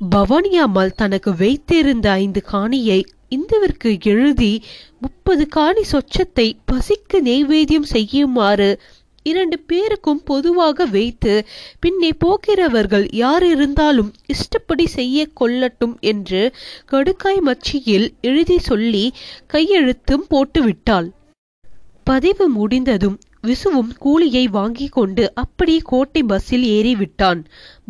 பவானி அம்மாள் தனக்கு வைத்திருந்த ஐந்து காணியை இந்துவிற்கு எழுதி முப்பது காணி சொச்சத்தை பசிக்கு நெய்வேத்தியம் செய்யுமாறு இரண்டு பேருக்கும் பொதுவாக வைத்து பின்னே போகிறவர்கள் யார் இருந்தாலும் இஷ்டப்படி செய்ய கொள்ளட்டும் என்று கடுக்காய் மச்சியில் எழுதி சொல்லி கையெழுத்தும் போட்டுவிட்டாள். பதிவு முடிந்ததும் விசுவும் கூலியை வாங்கிக் கொண்டு அப்படி கோட்டை பஸ்ஸில் ஏறிவிட்டான்.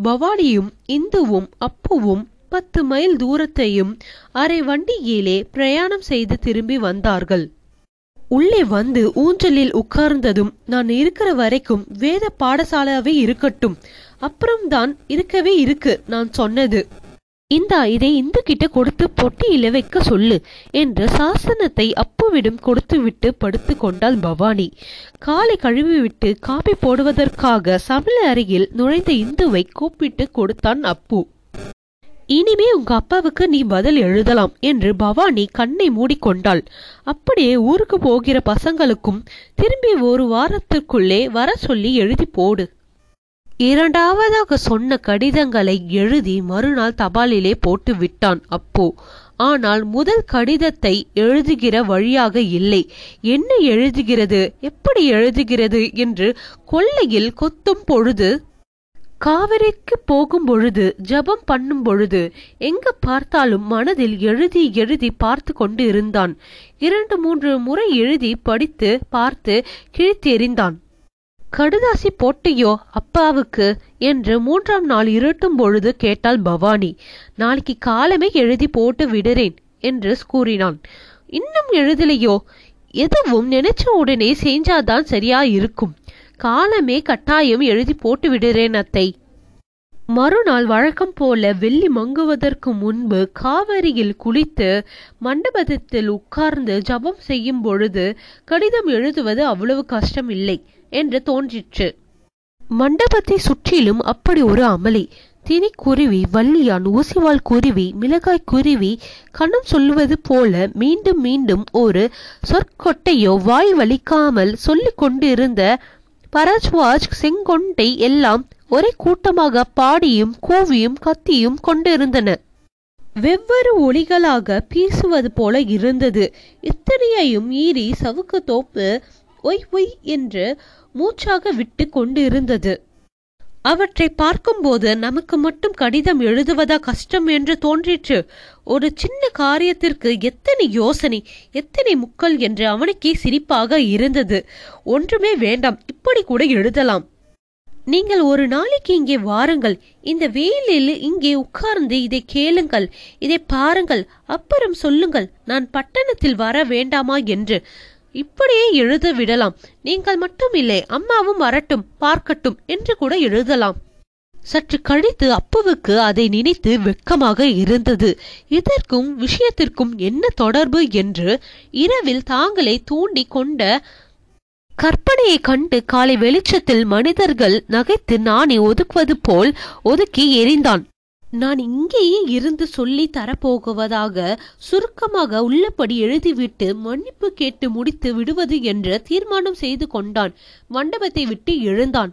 பவானியும் இந்துவும் அப்புவும் பத்து மைல் தூரத்தையும் அரை வண்டியிலே பிரயாணம் செய்து திரும்பி வந்தார்கள். உள்ளே வந்து ஊஞ்சலில் உட்கார்ந்ததும் நான் இருக்கிற வரைக்கும் வேத பாடசாலாவே இருக்கட்டும். அப்புறம்தான் இருக்கவே இருக்கு நான் சொன்னது. இந்தா இதை இந்து கிட்ட கொடுத்து பொட்டியில வைக்க சொல்லு என்று சாசனத்தை அப்புவிடம் கொடுத்துவிட்டு படுத்து கொண்டாள் பவானி. காலை கழுவிவிட்டு காபி போடுவதற்காக சமையல் அறையில் நுழைந்த இந்துவை கூப்பிட்டு கொடுத்தான் அப்பு. இனிமே உங்க அப்பாவுக்கு நீ பதில் எழுதலாம் என்று பவானி கண்ணை மூடிக்கொண்டாள். அப்படியே ஊருக்கு போகிற பசங்களுக்கும் திரும்பி ஒரு வாரத்துக்குள்ளே வர சொல்லி எழுதி போடு. இரண்டாவதாக சொன்ன கடிதங்களை எழுதி மறுநாள் தபாலிலே போட்டு விட்டான் அப்போ. ஆனால் முதல் கடிதத்தை எழுதுகிற வழியாக இல்லை. என்ன எழுதுகிறது? எப்படி எழுதுகிறது என்று கொல்லையில் கொத்தும் பொழுது காவிரிக்கு போகும் பொழுது ஜபம் பண்ணும் பொழுது எங்க பார்த்தாலும் மனதில் எழுதி எழுதி பார்த்து கொண்டு இருந்தான். இரண்டு மூன்று முறை எழுதி படித்து பார்த்து கிழித்தெறிந்தான். கடுதாசி போட்டியோ அப்பாவுக்கு என்று மூன்றாம் நாள் இருட்டும் பொழுது கேட்டாள் பவானி. நாளைக்கு காலமே எழுதி போட்டு விடுறேன் என்று கூறினான். இன்னும் எழுதலையோ? எதுவும் நினைச்ச உடனே செஞ்சாதான் சரியா இருக்கும் காலமே கட்டாயம் எழுதி போட்டு விடுறேன் அத்தை. மறுநாள் வழக்கம் போல வெள்ளி மங்குவதற்கு முன்பு காவிரியில் குளித்து மண்டபத்தில் உட்கார்ந்து ஜபம் செய்யும் பொழுது கடிதம் எழுதுவது அவ்வளவு கஷ்டம் இல்லை என்று தோன்றிற்று. மண்டபத்தை சுற்றிலும் அப்படி ஒரு அமளி. தினிக்குருவி வள்ளியான் ஊசிவால் குருவி மிளகாய் குருவி கணம் சொல்லுவது போல மீண்டும் மீண்டும் ஒரு சொற்கொட்டையோ வாய் வலிக்காமல் சொல்லிக் கொண்டிருந்த பரஜ்வாஜ் செங்கொண்டை எல்லாம் ஒரே கூட்டமாக பாடியும் கூவியும் கத்தியும் கொண்டிருந்தன. வெவ்வேறு ஒளிகளாக பீசுவது போல இருந்தது. இத்தனையையும் மீறி சவுக்கு தோப்பு ஒய் ஒய் என்று மூச்சாக விட்டு கொண்டிருந்தது. அவற்றை பார்க்கும்போது நமக்கு மட்டும் கடிதம் எழுதுவதா கஷ்டம் என்று தோன்றிற்று. ஒரு சின்ன காரியத்திற்கு எத்தனை யோசனை எத்தனை முக்கள் என்று அவனுக்கே சிரிப்பாக இருந்தது. ஒன்றுமே வேண்டாம் இப்படி கூட எழுதலாம். நீங்கள் ஒரு நாளைக்கு இங்கே வாருங்கள். இந்த வெயிலில் இங்கே உட்கார்ந்து இதை கேளுங்கள். இதை பாருங்கள். அப்புறம் சொல்லுங்கள். நான் பட்டணத்தில் வர வேண்டாமா என்று. இப்படியே எழுத விடலாம். நீங்கள் மட்டும் இல்லை அம்மாவும் வரட்டும் பார்க்கட்டும் என்று கூட எழுதலாம். சற்று கழித்து அப்புவுக்கு அதை நினைத்து வெட்கமாக இருந்தது. இதற்கும் விஷயத்திற்கும் என்ன தொடர்பு என்று இரவில் தாங்களே தூண்டி கொண்ட கற்பனையை கண்டு காலை வெளிச்சத்தில் மனிதர்கள் நகைத்து நானே ஒதுக்குவது போல் ஒதுக்கி எரிந்தான் நான் இங்கேயே இருந்து சொல்லி தரப்போகுவதாக சுருக்கமாக உள்ளபடி எழுதிவிட்டு மன்னிப்பு கேட்டு முடித்து விடுவது என்று தீர்மானம் செய்து கொண்டான். மண்டபத்தை விட்டு எழுந்தான்.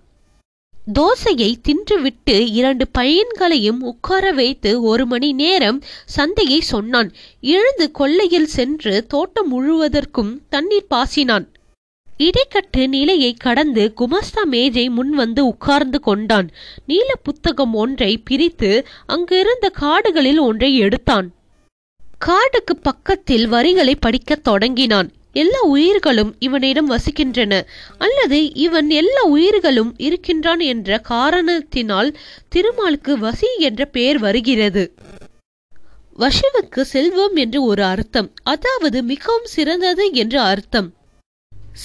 தோசையை தின்றுவிட்டு இரண்டு பையன்களையும் உட்கார வைத்து ஒரு மணி நேரம் சந்தையை சொன்னான். எழுந்து கொள்ளையில் சென்று தோட்டம் முழுவதற்கும் தண்ணீர் பாசினான். இடைக்கட்டு நிலையை கடந்து குமஸ்தா மேஜை முன் வந்து உட்கார்ந்து கொண்டான். நீல புத்தகம் ஒன்றை பிரித்து அங்கிருந்த காடுகளில் ஒன்றை எடுத்தான். காடுக்கு பக்கத்தில் வரிகளை படிக்கத் தொடங்கினான். எல்லா உயிர்களும் இவனிடம் வசிக்கின்றன. அல்லது இவன் எல்லா உயிர்களும் இருக்கின்றான் என்ற காரணத்தினால் திருமாலுக்கு வசி என்ற பெயர் வருகிறது. வசிவுக்கு செல்வம் என்று ஒரு அர்த்தம். அதாவது மிகவும் சிறந்தது என்று அர்த்தம்.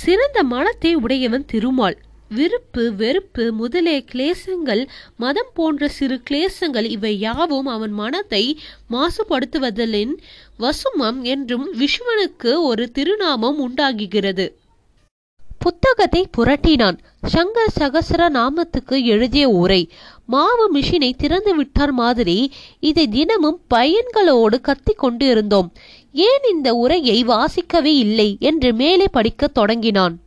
சிறந்த மனத்தை உடையவன் திருமால். விருப்பு வெறுப்பு முதலே கிளேசங்கள் மதம் போன்ற சிறு கிளேசங்கள் இவை யாவும் அவன் மனத்தை மாசுபடுத்துவதிலின் வசுமம் என்றும் விஷ்வனுக்கு ஒரு திருநாமம் உண்டாகுகிறது. புத்தகத்தை புரட்டினான். சங்கர் சகசர நாமத்துக்கு எழுதிய உரை மாவு மிஷினை திறந்து விட்டார் மாதிரி இதை தினமும் பையன்களோடு கத்திக் கொண்டு இருந்தோம் ஏன் இந்த உரையை வாசிக்கவே இல்லை என்று மேலே படிக்கத் தொடங்கினான்.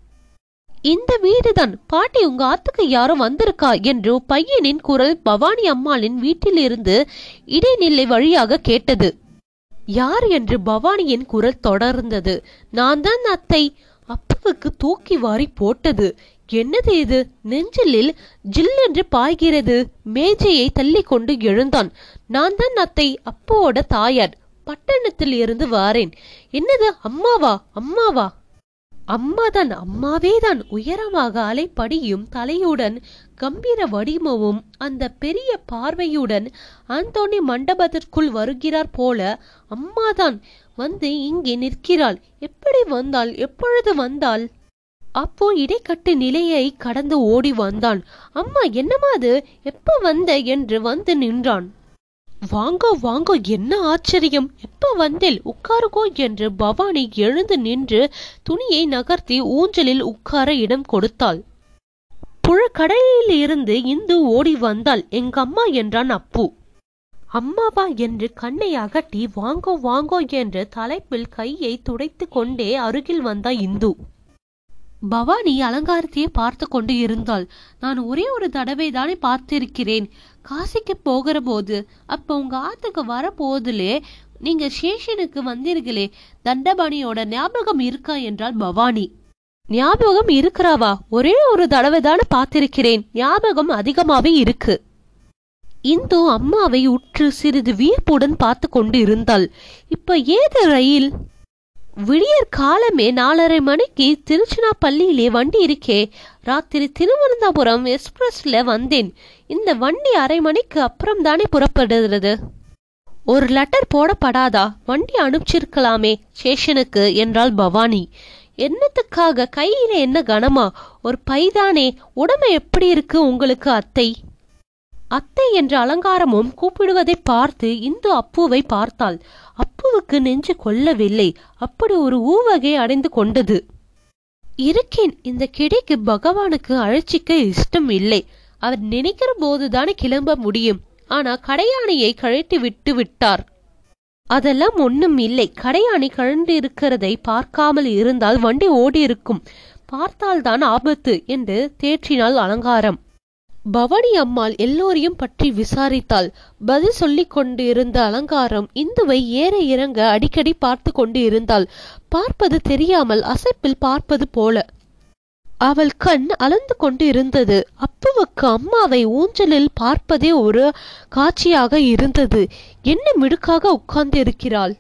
இந்த வீடுதான் பாட்டி உங்க ஆத்துக்கு யாரும் வந்திருக்கா என்று பையனின் குரல் பவானி அம்மாளின் வீட்டிலிருந்து இடைநிலை வழியாக கேட்டது. யார் என்று பவானியின் குரல் தொடர்ந்தது. நான் தான் அத்தை அப்புவுக்கு தூக்கி வாரி போட்டது. என்னது இது? நெஞ்சிலில் ஜில்லென்று பாய்கிறது. மேஜையை தள்ளி கொண்டு எழுந்தான். நான் தான் அத்தை அப்புவோட தாயார். பட்டணத்தில் இருந்து வாரேன். என்னது அம்மாவா அம்மாவா? அம்மாதான் அம்மாவேதான். உயரமாக அலைப்படியும் தலையுடன் கம்பீர வடிவமும் அந்த பெரிய பார்வையுடன் ஆந்தோனி மண்டபத்திற்குள் வருகிறார் போல அம்மாதான் வந்து இங்கே நிற்கிறாள். எப்படி வந்தாள் எப்பொழுது வந்தாள்? அப்போ இடைக்கட்டு நிலையை கடந்து ஓடி வந்தான். அம்மா என்னமா அது? எப்ப வந்த? என்று வந்து நின்றான். வாங்கோ வாங்கோ என்ன ஆச்சரியம்? எப்ப வந்தேல் உட்காருகோ என்று பவானி எழுந்து நின்று துணியை நகர்த்தி ஊஞ்சலில் உட்கார இடம் கொடுத்தாள். புழக்கடையில் இருந்து இந்து ஓடி வந்தாள். எங்க அம்மா என்றான் அப்பு. அம்மாவா என்று கண்ணை அகட்டி வாங்கோ வாங்கோ என்று தலைப்பில் கையை துடைத்து கொண்டே அருகில் வந்தா இந்து. பவானி அலங்காரத்தையே பார்த்து கொண்டு இருந்தாள். நான் ஒரே ஒரு தடவை தானே பார்த்திருக்கிறேன். காசிக்கு போகிற போது அப்போ உங்க ஆத்துக்கு வர போதிலே நீங்க சேஷனுக்கு வந்தீர்களே தண்டபாணியோட ஞாபகம் இருக்கா என்றாள் பவானி. ஞாபகம் இருக்கிறாவா? ஒரே ஒரு தடவை தானே பார்த்திருக்கிறேன். ஞாபகம் அதிகமாவே இருக்கு. இந்து அம்மாவை உற்று சிறிது வியப்புடன் பார்த்து கொண்டு இருந்தாள் இப்ப ஏது ரயில்? விடியற் காலமே நாலரை மணிக்கு திருச்சினாப்பள்ளியிலே வண்டி இருக்கே. ராத்திரி திருவனந்தபுரம் எக்ஸ்பிரஸ்ல வந்தேன். இந்த வண்டி அரை மணிக்கு அப்புறம் தானே புறப்படுகிறது. ஒரு லெட்டர் போடப்படாதா? வண்டி அனுப்பிச்சிருக்கலாமே ஸ்டேஷனுக்கு என்றாள் பவானி. என்னத்துக்காக? கையில என்ன கனமா? ஒரு பைதானே உடம்பு எப்படி இருக்கு உங்களுக்கு அத்தை? அத்தை என்ற அலங்காரமும் கூப்பிடுவதை பார்த்து இந்து அப்புவை பார்த்தாள். அப்புவுக்கு நெஞ்சு கொள்ளவில்லை. அப்படி ஒரு ஊவகை அடைந்து கொண்டது. இருக்கேன். இந்த கிடைக்கு பகவானுக்கு அழைச்சிக்க இஷ்டம் இல்லை. அவர் நினைக்கிற போதுதானே கிளம்ப முடியும். ஆனா கடையானையை கழட்டி விட்டு விட்டார். அதெல்லாம் ஒண்ணும் இல்லை. கடையாணி கழண்டு இருக்கிறதை பார்க்காமல் இருந்தால் வண்டி ஓடி இருக்கும் பார்த்தால்தான் ஆபத்து என்று தேற்றினாள் அலங்காரம். பவானி அம்மாள் எல்லோரையும் பற்றி விசாரித்தாள். பதில் சொல்லிக் கொண்டு இருந்த அலங்காரம் இந்துவை ஏற இறங்க அடிக்கடி பார்த்து கொண்டு இருந்தாள் பார்ப்பது தெரியாமல் அசைப்பில் பார்ப்பது போல. அவள் கண் அளந்து கொண்டு இருந்தது அப்புவுக்கு அம்மாவை ஊஞ்சலில் பார்ப்பதே ஒரு காட்சியாக இருந்தது. என்ன மிடுக்காக உட்கார்ந்து இருக்கிறாள்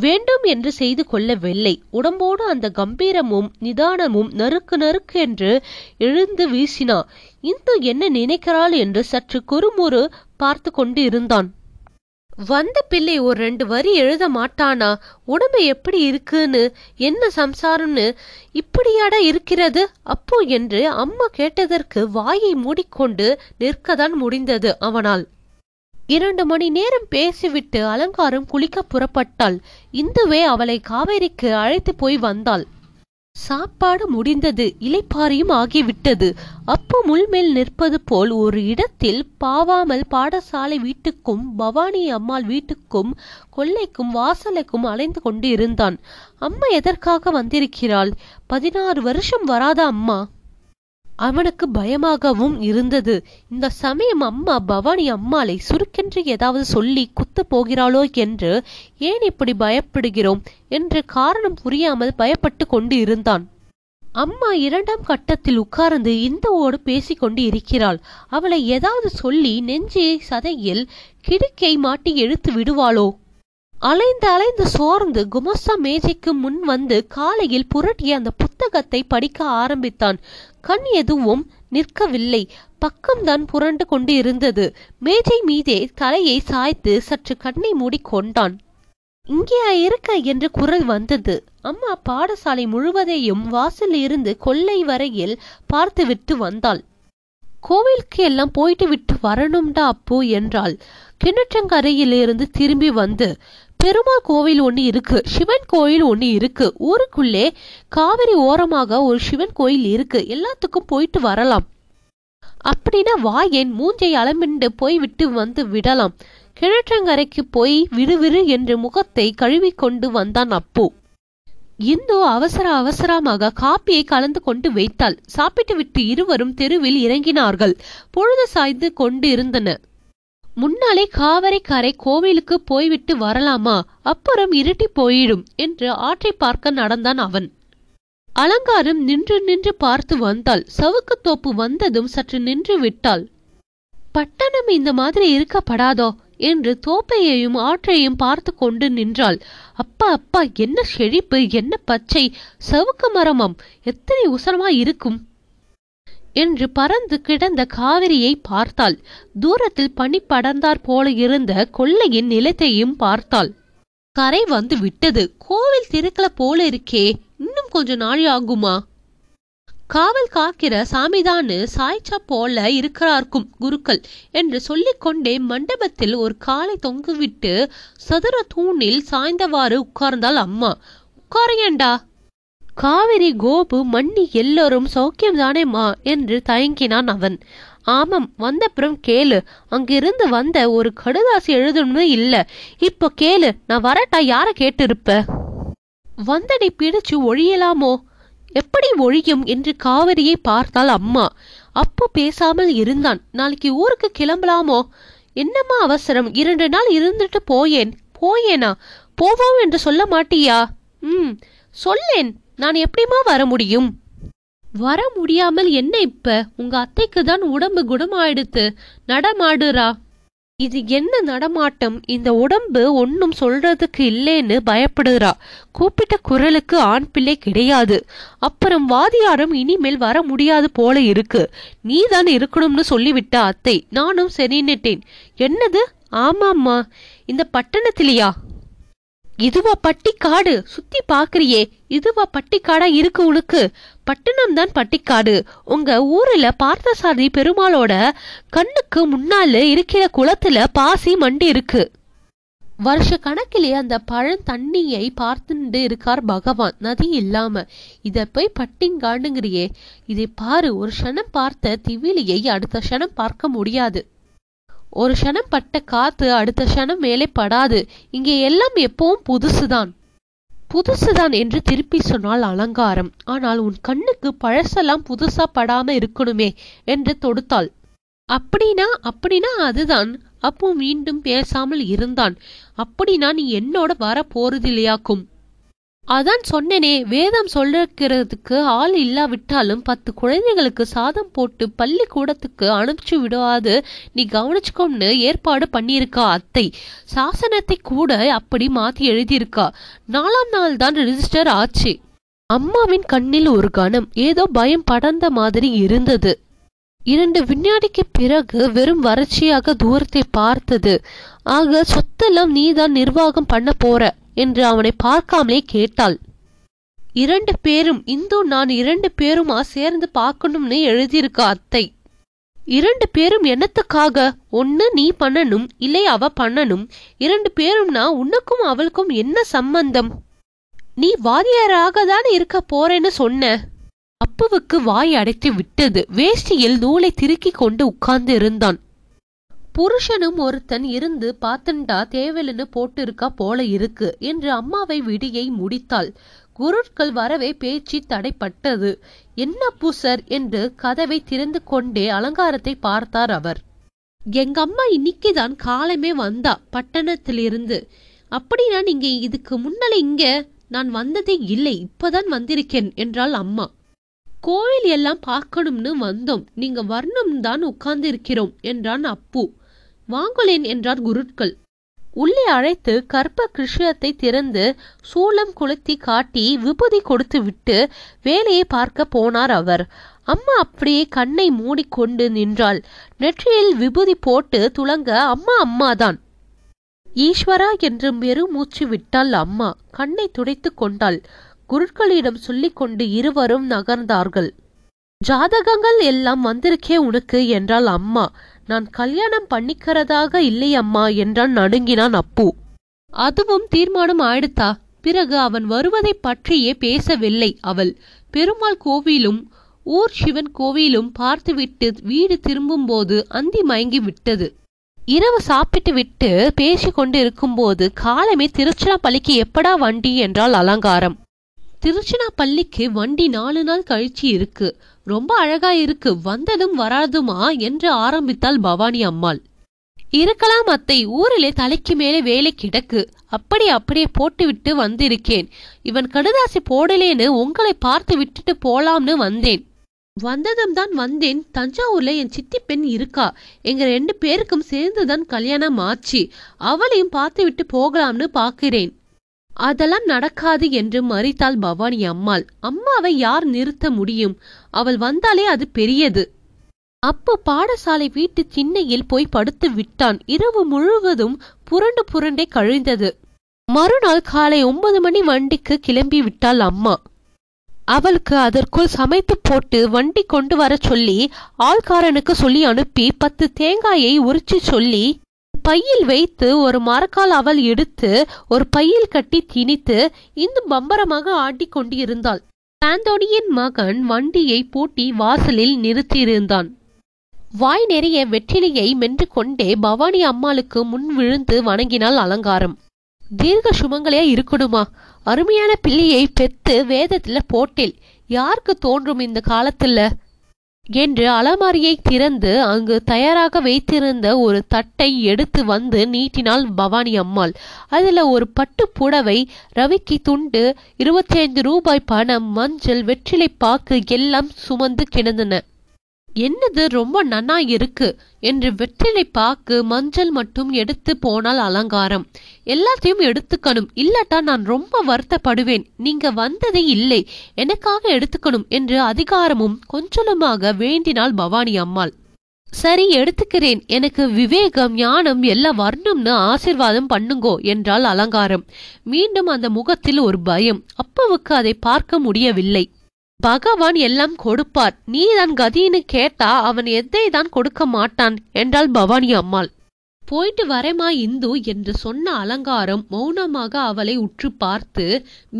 வேண்டும் என்று செய்து கொள்ளவில்லை. உடம்போடு அந்த கம்பீரமும் நிதானமும் நறுக்கு நறுக்கு என்று எழுந்து வீசினா இந்து என்ன நினைக்கிறாள்? என்று சற்று குறுமுறு பார்த்து கொண்டு இருந்தான் வந்த பிள்ளை ஒரு ரெண்டு வரி எழுத மாட்டானா? உடம்பு எப்படி இருக்குன்னு? என்ன சம்சாரம்னு? இப்படியாடா இருக்கிறது? அப்போ என்று அம்மா கேட்டதற்கு வாயை மூடிக்கொண்டு நிற்கத்தான் முடிந்தது அவனால். இரண்டு மணி நேரம் பேசிவிட்டு அலங்காரம் குளிக்க புறப்பட்டாள். இந்துவே அவளை காவேரிக்கு அழைத்து போய் வந்தாள். சாப்பாடு முடிந்தது. இலைப்பாரியும் ஆகிவிட்டது. அப்போ முள்மேல் நிற்பது போல் ஒரு இடத்தில் பாவாமல் பாடசாலை வீட்டுக்கும் பவானி அம்மாள் வீட்டுக்கும் கொள்ளைக்கும் வாசலுக்கும் அலைந்து கொண்டு இருந்தான் அம்மா எதற்காக வந்திருக்கிறாள்? பதினாறு வருஷம் வராத அம்மா? அவனுக்கு பயமாகவும் இருந்தது. இந்த சமயம் அம்மா பவானி அம்மாளை சுருக்கென்று ஏதாவது சொல்லி குத்த போகிறாளோ என்று ஏன் இப்படி பயப்படுகிறோம் என்று காரணம் புரியாமல் பயப்பட்டு கொண்டு இருந்தான். அம்மா இரண்டாம் கட்டத்தில் உட்கார்ந்து இந்தவோடு பேசிக்கொண்டு இருக்கிறாள். அவளை ஏதாவது சொல்லி நெஞ்சி சதையில் கிடுக்கை மாட்டி எழுத்து விடுவாளோ? அலைந்து அலைந்து சோர்ந்து குமஸ்தா மேஜைக்கு முன் வந்து காலையில் புரட்டிய அந்த புத்தகத்தை படிக்க ஆரம்பித்தான். கண் எதுவும் நிற்கவில்லை. பக்கம்தான் புரண்டு கொண்டு இருந்தது மேஜை மீதே தலையை சாய்த்து சற்று கண்ணை மூடிக்கொண்டான். இங்கே இருக்க என்று குரல் வந்தது. அம்மா பாடசாலை முழுவதையும் வாசலில் இருந்து கொல்லை வரையில் பார்த்துவிட்டு வந்தாள். கோவிலுக்கு எல்லாம் போயிட்டு விட்டு வரணும்டா அப்போ என்றாள். கிணற்றங்கரையிலிருந்து திரும்பி வந்து பெருமாள் கோவில் ஒன்று இருக்கு சிவன் கோயில் ஒன்று இருக்கு. ஊருக்குள்ளே காவிரி ஓரமாக ஒரு சிவன் கோயில் இருக்கு. எல்லாத்துக்கும் போயிட்டு வரலாம். அப்படின்னா வா என் மூஞ்சை அளமிண்டு போய் விட்டு வந்து விடலாம். கிணற்றங்கரைக்கு போய் விறுவிறு என்று முகத்தை கழுவிக்கொண்டு வந்தான் அப்பு. இந்து அவசர அவசரமாக காப்பியை கலந்து கொண்டு வைத்தாள். சாப்பிட்டு விட்டு இருவரும் தெருவில் இறங்கினார்கள். பொழுது சாய்ந்து கொண்டு இருந்தன முன்னாலே காவரைக்கரை கோவிலுக்கு போய்விட்டு வரலாமா? அப்புறம் இருட்டி போயிடும் என்று ஆற்றை பார்க்க நடந்தான் அவன். அலங்காரம் நின்று நின்று பார்த்து வந்தாள். சவுக்கு தோப்பு வந்ததும் சற்று நின்று விட்டாள். பட்டணம் இந்த மாதிரி இருக்கப்படாதோ? என்று தோப்பையையும் ஆற்றையும் பார்த்து கொண்டு நின்றாள். அப்பா அப்பா என்ன செழிப்பு என்ன பச்சை சவுக்கு மரமாம். எத்தனை உசரமா இருக்கும். என்று பறந்து கிடந்த காவிரியை பார்த்தாள். தூரத்தில் பனி படர்ந்தாற் போல இருந்த கொள்ளையின் நிலத்தையும் பார்த்தாள். கரை வந்து விட்டது. கோவில் திருக்கல போல இருக்கே. இன்னும் கொஞ்ச நாள் ஆகுமா? காவல் காக்கிற சாமிதானு சாய்ச்சா போல இருக்கிறார்க்கும் குருக்கள் என்று சொல்லிக்கொண்டே மண்டபத்தில் ஒரு காலை தொங்குவிட்டு சதுர தூணில் சாய்ந்தவாறு உட்கார்ந்தாள் அம்மா. உட்காரையண்டா காவிரி கோபு மண்ணி எல்லோரும் சௌக்கியம் தானேம்மா என்று தயங்கினான் அவன். ஆமாம் வந்தப்புறம் கேளு. அங்கிருந்து வந்த ஒரு கடுதாசி எழுதணும்னு இல்ல. இப்போ கேளு நான் வரட்டா யார கேட்டிருப்ப? வந்தனை பிடிச்சு ஒழியலாமோ? எப்படி ஒழியும் என்று காவிரியை பார்த்தாள் அம்மா. அப்பு பேசாமல் இருந்தான். நாளைக்கு ஊருக்கு கிளம்பலாமோ? என்னம்மா அவசரம்? இரண்டு நாள் இருந்துட்டு போயேன். போயேனா? போவோம் என்று சொல்ல மாட்டியா? ம் சொல்லேன். நான் எப்படிமா வர முடியும்? வர முடியாமல் என்ன இப்ப? உங்க அத்தைக்கு தான் உடம்பு குணமாயிடுத்து. நடமாடுறா. இது என்ன நடமாட்டம்? இந்த உடம்பு ஒன்னும் சொல்றதுக்கு இல்லேன்னு பயப்படுறா. கூப்பிட்ட குரலுக்கு ஆண் பிள்ளை கிடையாது. அப்புறம் வாதியாரும் இனிமேல் வர முடியாது போல இருக்கு. நீதான் இருக்கணும்னு சொல்லிவிட்ட அத்தை. நானும் சரின்னுட்டேன் என்னது? ஆமாம்மா. இந்த பட்டணத்திலேயா? இதுவா பட்டிக்காடு? சுத்தி பாக்குறியே இதுவா பட்டிக்காடா இருக்கு உனக்கு. பட்டணம் தான் பட்டிக்காடு. உங்க ஊர்ல பார்த்தசாரதி பெருமாளோட கண்ணுக்கு முன்னால இருக்கிற குளத்துல பாசி மண்டி இருக்கு. வருஷ கணக்கிலே அந்த பழம் தண்ணியை பார்த்துட்டு இருக்கார் பகவான். நதி இல்லாம. இத போய் பட்டிங்காண்டுங்கிறியே இதை பாரு ஒரு க்ஷணம் பார்த்த திவிலியை அடுத்த க்ஷணம் பார்க்க முடியாது. ஒரு க்ஷணம் பட்ட காத்து அடுத்த க்ஷணம் மேலே படாது. இங்கே எல்லாம் எப்பவும் புதுசுதான். புதுசுதான் என்று திருப்பி சொன்னால் அலங்காரம். ஆனால் உன் கண்ணுக்கு பழசெல்லாம் புதுசா படாம இருக்கணுமே என்று தொடுத்தாள். அப்படின்னா அப்படின்னா அதுதான். அப்போ மீண்டும் பேசாமல் இருந்தான். அப்படின்னா நீ என்னோட வர போறதில்லையாக்கும் அதான் சொன்னேனே வேதம் சொல்லிருக்கிறதுக்கு ஆள் இல்லாவிட்டாலும் பத்து குழந்தைகளுக்கு சாதம் போட்டு பள்ளிக்கூடத்துக்கு அனுப்பிச்சு விடாது நீ கவனிச்சுக்கோன்னு ஏற்பாடு பண்ணியிருக்கா அத்தை. சாசனத்தை கூட அப்படி மாத்தி எழுதியிருக்கா. நாலாம் நாள் தான் ரிஜிஸ்டர் ஆச்சு. அம்மாவின் கண்ணில் ஒரு கணம் ஏதோ பயம் படர்ந்த மாதிரி இருந்தது. இரண்டு வினாடிக்கு பிறகு வெறும் வறட்சியாக தூரத்தை பார்த்தது. ஆக சொத்தெல்லாம் நீதான் நிர்வாகம் பண்ண போற. என்று அவனை பார்க்காமலே கேட்டாள். இரண்டு பேரும் இந்து நான் இரண்டு பேருமா சேர்ந்து பார்க்கணும்னு எழுதியிருக்க அத்தை. இரண்டு பேரும் என்னத்துக்காக? ஒன்னு நீ பண்ணணும் இல்லை அவ பண்ணணும். இரண்டு பேரும்னா உனக்கும் அவளுக்கும் என்ன சம்பந்தம்? நீ வாதியாராக தான் இருக்க போறேன்னு சொன்ன. அப்புவுக்கு வாய் அடைத்து விட்டது. வேஷ்டியில் நூலை திருக்கிக் கொண்டு உட்கார்ந்து இருந்தான் புருஷனும் ஒருத்தன் இருந்து பாத்தண்டா தேவலன்னு போட்டிருக்கா போல இருக்கு என்று அம்மாவை விடியை முடித்தாள். குருட்கள் வரவே பேச்சு தடைப்பட்டது. என்ன பூசர் என்று கதவை திறந்து கொண்டே அலங்காரத்தை பார்த்தார் அவர். எங்க அம்மா இன்னைக்குதான் காலமே வந்தா பட்டணத்திலிருந்து. அப்படின்னா நீங்க இதுக்கு முன்னால இங்க நான் வந்ததே இல்லை இப்பதான் வந்திருக்கேன் என்றாள் அம்மா. கோயில் எல்லாம் பார்க்கணும்னு வந்தோம் நீங்க வரணும் தான் உட்கார்ந்து இருக்கிறோம் என்றான் அப்பு. வாங்குலேன் என்றார் குருட்கள். உள்ளே அழைத்து கற்ப கிருஷ்ணத்தை திறந்து சூளம் கொளுத்தி காட்டி விபூதி கொடுத்து விட்டு வேலையை பார்க்க போனார் அவர். அம்மா அப்படியே கண்ணை மூடிக்கொண்டு நின்றாள். நெற்றியில் விபூதி போட்டு துளங்க அம்மா அம்மாதான். ஈஸ்வரா என்று மெருமூச்சு விட்டாள் அம்மா. கண்ணை துடைத்து கொண்டாள். குருட்களிடம் சொல்லிக்கொண்டு இருவரும் நகர்ந்தார்கள். ஜாதகங்கள் எல்லாம் வந்திருக்கே உனக்கு என்றாள் அம்மா. நான் கல்யாணம் பண்ணிக்கிறதாக இல்லை அம்மா என்றான் நடுங்கினான் அப்பு. அதுவும் தீர்மானம் ஆயிடுத்தா? பிறகு அவன் வருவதை பற்றியே பேசவில்லை அவள். பெருமாள் கோவிலும் ஊர் சிவன் கோவிலும் பார்த்துவிட்டு வீடு திரும்பும்போது அந்தி மயங்கி விட்டது. இரவு சாப்பிட்டு விட்டு பேசி கொண்டு இருக்கும்போது காலமே திருச்சிராப்பள்ளிக்கு எப்படா வண்டி என்றால் அலங்காரம். திருச்சினாப்பள்ளிக்கு வண்டி நாலு நாள் கழிச்சு இருக்கு. ரொம்ப அழகா இருக்கு. வந்ததும் வராதுமா என்று ஆரம்பித்தாள் பவானி அம்மாள். இருக்கலாம் அத்தை ஊரிலே தலைக்கு மேலே வேலை கிடக்கு. அப்படி அப்படியே போட்டுவிட்டு வந்திருக்கேன். இவன் கடுதாசி போடலேன்னு உங்களை பார்த்து விட்டுட்டு போலாம்னு வந்தேன். வந்ததும் தான் வந்தேன். தஞ்சாவூர்ல என் சித்தி பெண் இருக்கா. எங்க ரெண்டு பேருக்கும் சேர்ந்துதான் கல்யாணம் ஆச்சு. அவளையும் பார்த்து விட்டு போகலாம்னு பாக்கிறேன் அதெல்லாம் நடக்காது என்று மறித்தாள் பவானி அம்மாள். அம்மாவை யார் நிறுத்த முடியும்? அவள் வந்தாலே அது பெரியது. அப்போ பாடசாலை வீட்டு திண்ணையில் போய் படுத்து விட்டான். இரவு முழுவதும் புரண்டு புரண்டே கழிந்தது. மறுநாள் காலை ஒன்பது மணி வண்டிக்கு கிளம்பி விட்டாள் அம்மா. அவளுக்கு அதற்குள் சமைத்து போட்டு வண்டி கொண்டு வர சொல்லி ஆள்காரனுக்கு சொல்லி அனுப்பி பத்து தேங்காயை உரிச்சு சொல்லி பையில் வைத்து ஒரு மரக்கால் அவள் எடுத்து ஒரு பையில் கட்டி திணித்து இன்னும் பம்பரமாக ஆட்டிக் கொண்டிருந்தாள். சாந்தோனியின் மகன் வண்டியை பூட்டி வாசலில் நிறுத்தியிருந்தான். வாய் நிறைய வெற்றிலையை மென்று கொண்டே பவானி அம்மாளுக்கு முன் விழுந்து வணங்கினாள் அலங்காரம். தீர்க்க சுமங்களையா இருக்கணுமா? அருமையான பிள்ளையை பெத்து வேதத்துல போட்டேல். யாருக்கு தோன்றும் இந்த காலத்துல? என்று அலமாரியை திறந்து அங்கு தயாராக வைத்திருந்த ஒரு தட்டை எடுத்து வந்து நீட்டினாள் பவானி அம்மாள். அதில் ஒரு பட்டு புடவை ரவிக்கு துண்டு இருபத்தி ஐந்து ரூபாய் பணம் மஞ்சள் வெற்றிலை பாக்கு எல்லாம் சுமந்து கிடந்தன. என்னது ரொம்ப நன்னா இருக்கு என்று வெற்றிலை பாக்கு மஞ்சள் மட்டும் எடுத்து போனால் அலங்காரம். எல்லாத்தையும் எடுத்துக்கணும். இல்லாட்டா நான் ரொம்ப வருத்தப்படுவேன். நீங்க வந்ததே இல்லை. எனக்காக எடுத்துக்கணும் என்று அதிகாரமும் கொஞ்சலுமாக வேண்டினாள் பவானி அம்மாள். சரி எடுத்துக்கிறேன். எனக்கு விவேகம் ஞானம் எல்லாம் வரணும்னு ஆசிர்வாதம் பண்ணுங்கோ என்றால் அலங்காரம். மீண்டும் அந்த முகத்தில் ஒரு பயம். அப்பாவுக்கு அதை பார்க்க முடியவில்லை. பகவான் எல்லாம் கொடுப்பார். நீதான் கதின்னு கேட்டா அவன் எதை தான் கொடுக்க மாட்டான் என்றாள் பவானி அம்மாள். போயிட்டு வரேமா இந்து என்று சொன்ன அலங்காரம் மௌனமாக அவளை உற்று பார்த்து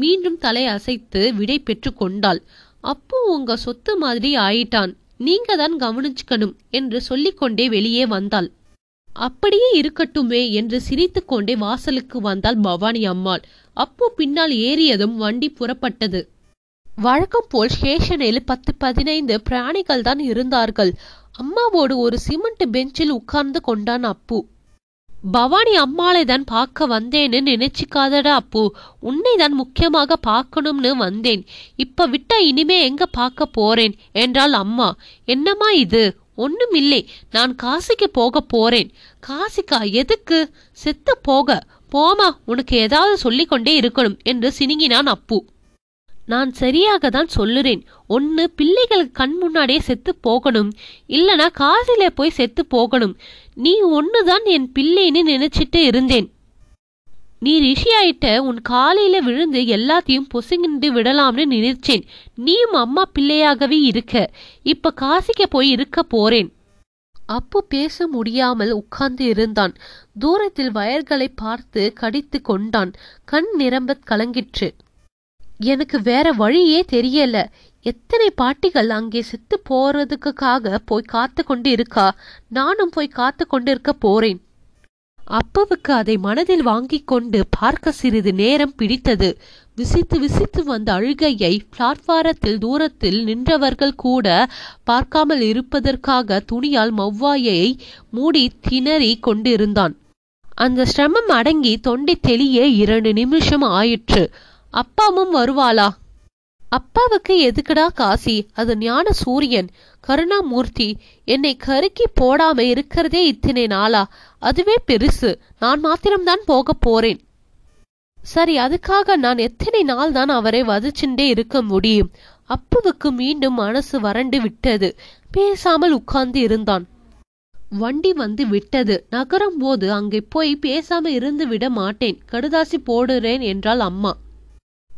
மீண்டும் தலை அசைத்து விடை பெற்று கொண்டாள். அப்போ உங்க சொத்து மாதிரி ஆயிட்டான். நீங்க தான் கவனிச்சுக்கணும் என்று சொல்லிக்கொண்டே வெளியே வந்தாள். அப்படியே இருக்கட்டுமே என்று சிரித்துக்கொண்டே வாசலுக்கு வந்தாள் பவானி அம்மாள். அப்போ பின்னால் ஏறியதும் வண்டி புறப்பட்டது. வழக்கம் போல் ஸ்டேஷனில் பத்து பதினைந்து பிராணிகள் தான் இருந்தார்கள். அம்மாவோடு ஒரு சிமெண்ட் பெஞ்சில் உட்கார்ந்து கொண்டான் அப்பு. பவானி அம்மாளை தான் பார்க்க வந்தேன்னு நினைச்சுக்காதடா அப்பு. உன்னை தான் முக்கியமாக பார்க்கணும்னு வந்தேன். இப்ப விட்டா இனிமே எங்க பார்க்க போறேன்? என்றாள் அம்மா. என்னம்மா இது? ஒண்ணுமில்லை. நான் காசிக்கு போக போறேன். காசிக்கா எதுக்கு? செத்து போக. போமா உனக்கு ஏதாவது சொல்லிக்கொண்டே இருக்கணும் என்று சினுங்கினான் அப்பு. நான் சரியாக தான் சொல்லுறேன். ஒன்று பிள்ளைகள் கண் முன்னாடியே செத்து போகணும். இல்லனா காசில போய் செத்து போகணும். நீ ஒண்ணுதான் என் பிள்ளைன்னு நினைச்சிட்டு இருந்தேன். நீ ரிஷி ஆயிட்ட உன் காலையில விழுந்து எல்லாத்தையும் பொசுங்கிண்டு விடலாம்னு நினைச்சேன். நீயும் அம்மா பிள்ளையாகவே இருக்க. இப்ப காசிக்க போய் இருக்க போறேன். அப்பு பேச முடியாமல் உட்கார்ந்து இருந்தான். தூரத்தில் வயல்களை பார்த்து கடித்து கொண்டான். கண் நிரம்பத் கலங்கிற்று. எனக்கு வேற வழியே தெரியல. எத்தனை பாட்டிகள் அங்கே செத்து போறதுக்காக போய் காத்து கொண்டு இருக்கா நானும் போய் காத்து கொண்டு இருக்க போறேன். அப்பவுக்கு அதை மனதில் வாங்கி கொண்டு பார்க்க சிறிது நேரம் பிடித்தது. விசித்து விசித்து வந்த அழுகையை பிளாட்பாரத்தில் தூரத்தில் நின்றவர்கள் கூட பார்க்காமல் இருப்பதற்காக துணியால் மவ்வாயை மூடி திணறி கொண்டிருந்தான். அந்த சிரமம் அடங்கி தொண்டை தெளிய இரண்டு நிமிஷம் ஆயிற்று. அப்பாவும் வருவாளா? அப்பாவுக்கு எதுக்குடா காசி? அது ஞான சூரியன் கருணாமூர்த்தி. என்னை கருக்கி போடாம இருக்கிறதே இத்தனை நாளா? அதுவே பெருசு. நான் மாத்திரம்தான் போக போறேன். சரி அதுக்காக நான் எத்தனை நாள் தான் அவரை வதச்சுண்டே இருக்க முடியும்? அப்புவுக்கு மீண்டும் மனசு வறண்டு விட்டது. பேசாமல் உட்கார்ந்து இருந்தான். வண்டி வந்து விட்டது. நகரும் போது அங்கே போய் பேசாம இருந்து விட மாட்டேன். கடுதாசி போடுறேன் என்றாள் அம்மா.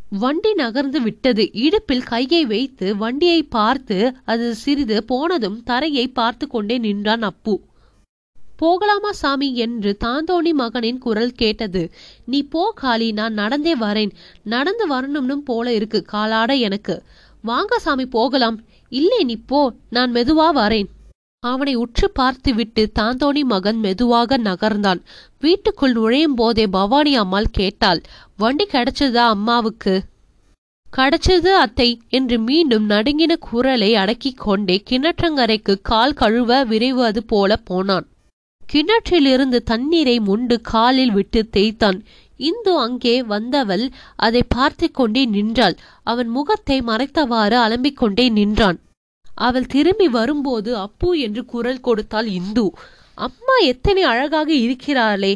வண்டி நகர்ந்து விட்டது. இடுப்பில் கையை வைத்து வண்டியை பார்த்து அது சிறிது போனதும் தரையை பார்த்து கொண்டே நின்றான் அப்பு. போகலாமா சாமி? என்று தாந்தோணி மகனின் குரல் கேட்டது. நீ போ காளி நான் நடந்தே வரேன். நடந்து வரணும்னு போல இருக்கு காலாட எனக்கு. வாங்க சாமி போகலாம். இல்லை நீ போ. நான் மெதுவா வரேன். அவனை உற்று பார்த்துவிட்டு தாந்தோணி மகன் மெதுவாக நகர்ந்தான். வீட்டுக்குள் நுழையும் போதே பவானி அம்மாள் கேட்டாள் வண்டி கிடைச்சதா அம்மாவுக்கு? கிடைச்சது அத்தை என்று மீண்டும் நடுங்கின குரலை அடக்கிக் கொண்டே கிணற்றங்கரைக்கு கால் கழுவ விரைவது போல போனான். கிணற்றிலிருந்து தண்ணீரை முண்டு காலில் விட்டு தேய்த்தான். இந்து அங்கே வந்தவள் அதை பார்த்து கொண்டே நின்றாள். அவன் முகத்தை மறைத்தவாறு அலம்பிக் கொண்டே நின்றான். அவள் திரும்பி வரும்போது அப்பு என்று குரல் கொடுத்தாள் இந்து. அம்மா எத்தனை அழகாக இருக்கிறாளே.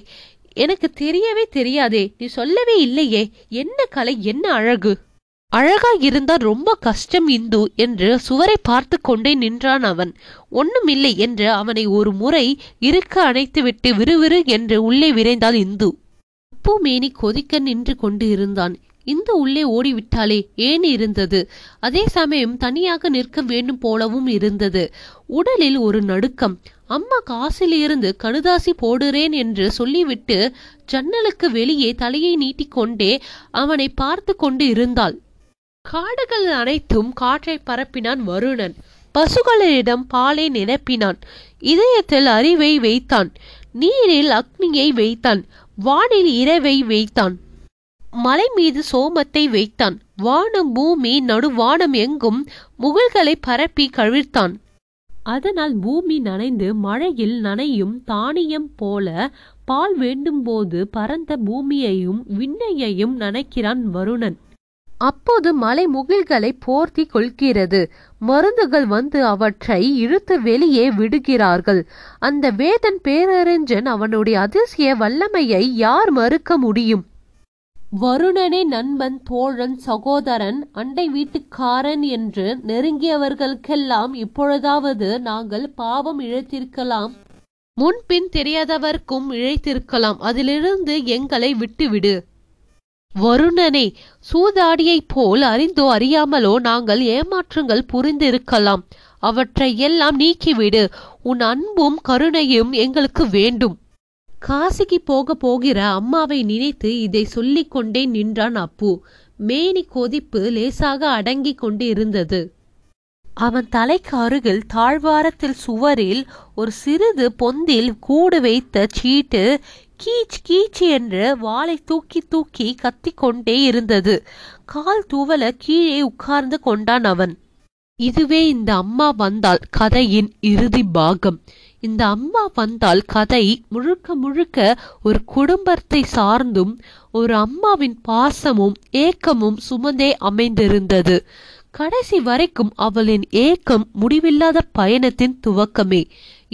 எனக்கு தெரியவே தெரியாதே. நீ சொல்லவே இல்லையே. என்ன கலை என்ன அழகு? அழகா இருந்தா ரொம்ப கஷ்டம் இந்து என்று சுவரை பார்த்து கொண்டே நின்றான் அவன். ஒண்ணுமில்லை என்று அவனை ஒரு முறை இருக்க அணைத்துவிட்டு விறுவிறு என்று உள்ளே விரைந்தாள் இந்து. அப்பு மேனி கொதிக்க நின்று கொண்டு இருந்தான். இந்து உள்ளே ஓடிவிட்டாளே ஏன் இருந்தது? அதே சமயம் தனியாக நிற்க வேண்டும் போலவும் இருந்தது. உடலில் ஒரு நடுக்கம். அம்மா காசிலிருந்து கடுதாசி போடுறேன் என்று சொல்லிவிட்டு ஜன்னலுக்கு வெளியே தலையை நீட்டிக்கொண்டே அவனை பார்த்து கொண்டு இருந்தாள். காடுகள் அனைத்தும் காற்றை பரப்பினான் வருணன். பசுகளிடம் பாலை நிரப்பினான். இதயத்தில் அறிவை வைத்தான். நீரில் அக்னியை வைத்தான். வானில் இரவை வைத்தான். மலை மீது சோமத்தை வைத்தான். வானம் பூமி நடுவானம் எங்கும் முகில்களை பரப்பி கவிழ்த்தான். அதனால் பூமி நனைந்து மழையில் நனையும் தானியம் போல பால் வேண்டும்போது பரந்த பூமியையும் விண்ணையையும் நனைக்கிறான் வருணன். அப்போது மலை முகில்களை போர்த்தி கொள்கிறது. மருந்துகள் வந்து அவற்றை இழுத்து வெளியே விடுகிறார்கள். அந்த வேதன் பேரறிஞன் அவனுடைய அதிசய வல்லமையை யார் மறுக்க முடியும்? வருணனே நண்பன் தோழன் சகோதரன் அண்டை வீட்டுக்காரன் என்று நெருங்கியவர்களுக்கெல்லாம் இப்பொழுதாவது நாங்கள் பாவம் இழைத்திருக்கலாம். முன்பின் தெரியாதவர்க்கும் இழைத்திருக்கலாம். அதிலிருந்து எங்களை விட்டுவிடு. வருணனே சூதாடியைப் போல் அறிந்தோ அறியாமலோ நாங்கள் ஏமாற்றங்கள் புரிந்திருக்கலாம். அவற்றை எல்லாம் நீக்கிவிடு. உன் அன்பும் கருணையும் எங்களுக்கு வேண்டும். காசிக்கு போக போகிற அம்மாவை நினைத்து இதை சொல்லிக் கொண்டே நின்றான் அப்பு. மேனி கொதிப்பு லேசாக அடங்கிக் கொண்டு இருந்தது அவன் தலைக்கு அருகில் தாழ்வாரத்தில் சுவரில் ஒரு சிறிது பொந்தில் கூடு வைத்த சீட்டு கீச் கீச் என்று வாளை தூக்கி தூக்கி கத்திக்கொண்டே இருந்தது. கால் துவல கீழே உட்கார்ந்து கொண்டான் அவன். இதுவே இந்த அம்மா வந்தால் கதையின் இறுதி பாகம். இந்த அம்மா வந்தால் கதை முழுக்க முழுக்க ஒரு குடும்பத்தை சார்ந்தும் ஒரு அம்மாவின் பாசமும் ஏக்கமும் சுமந்தே அமைந்திருந்தது. கடைசி வரைக்கும் அவளின் ஏக்கம் முடிவில்லாத பயணத்தின் துவக்கமே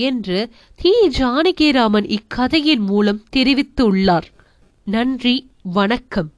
என்று தி. ஜானகிராமன் இக்கதையின் மூலம் தெரிவித்துள்ளார் நன்றி வணக்கம்.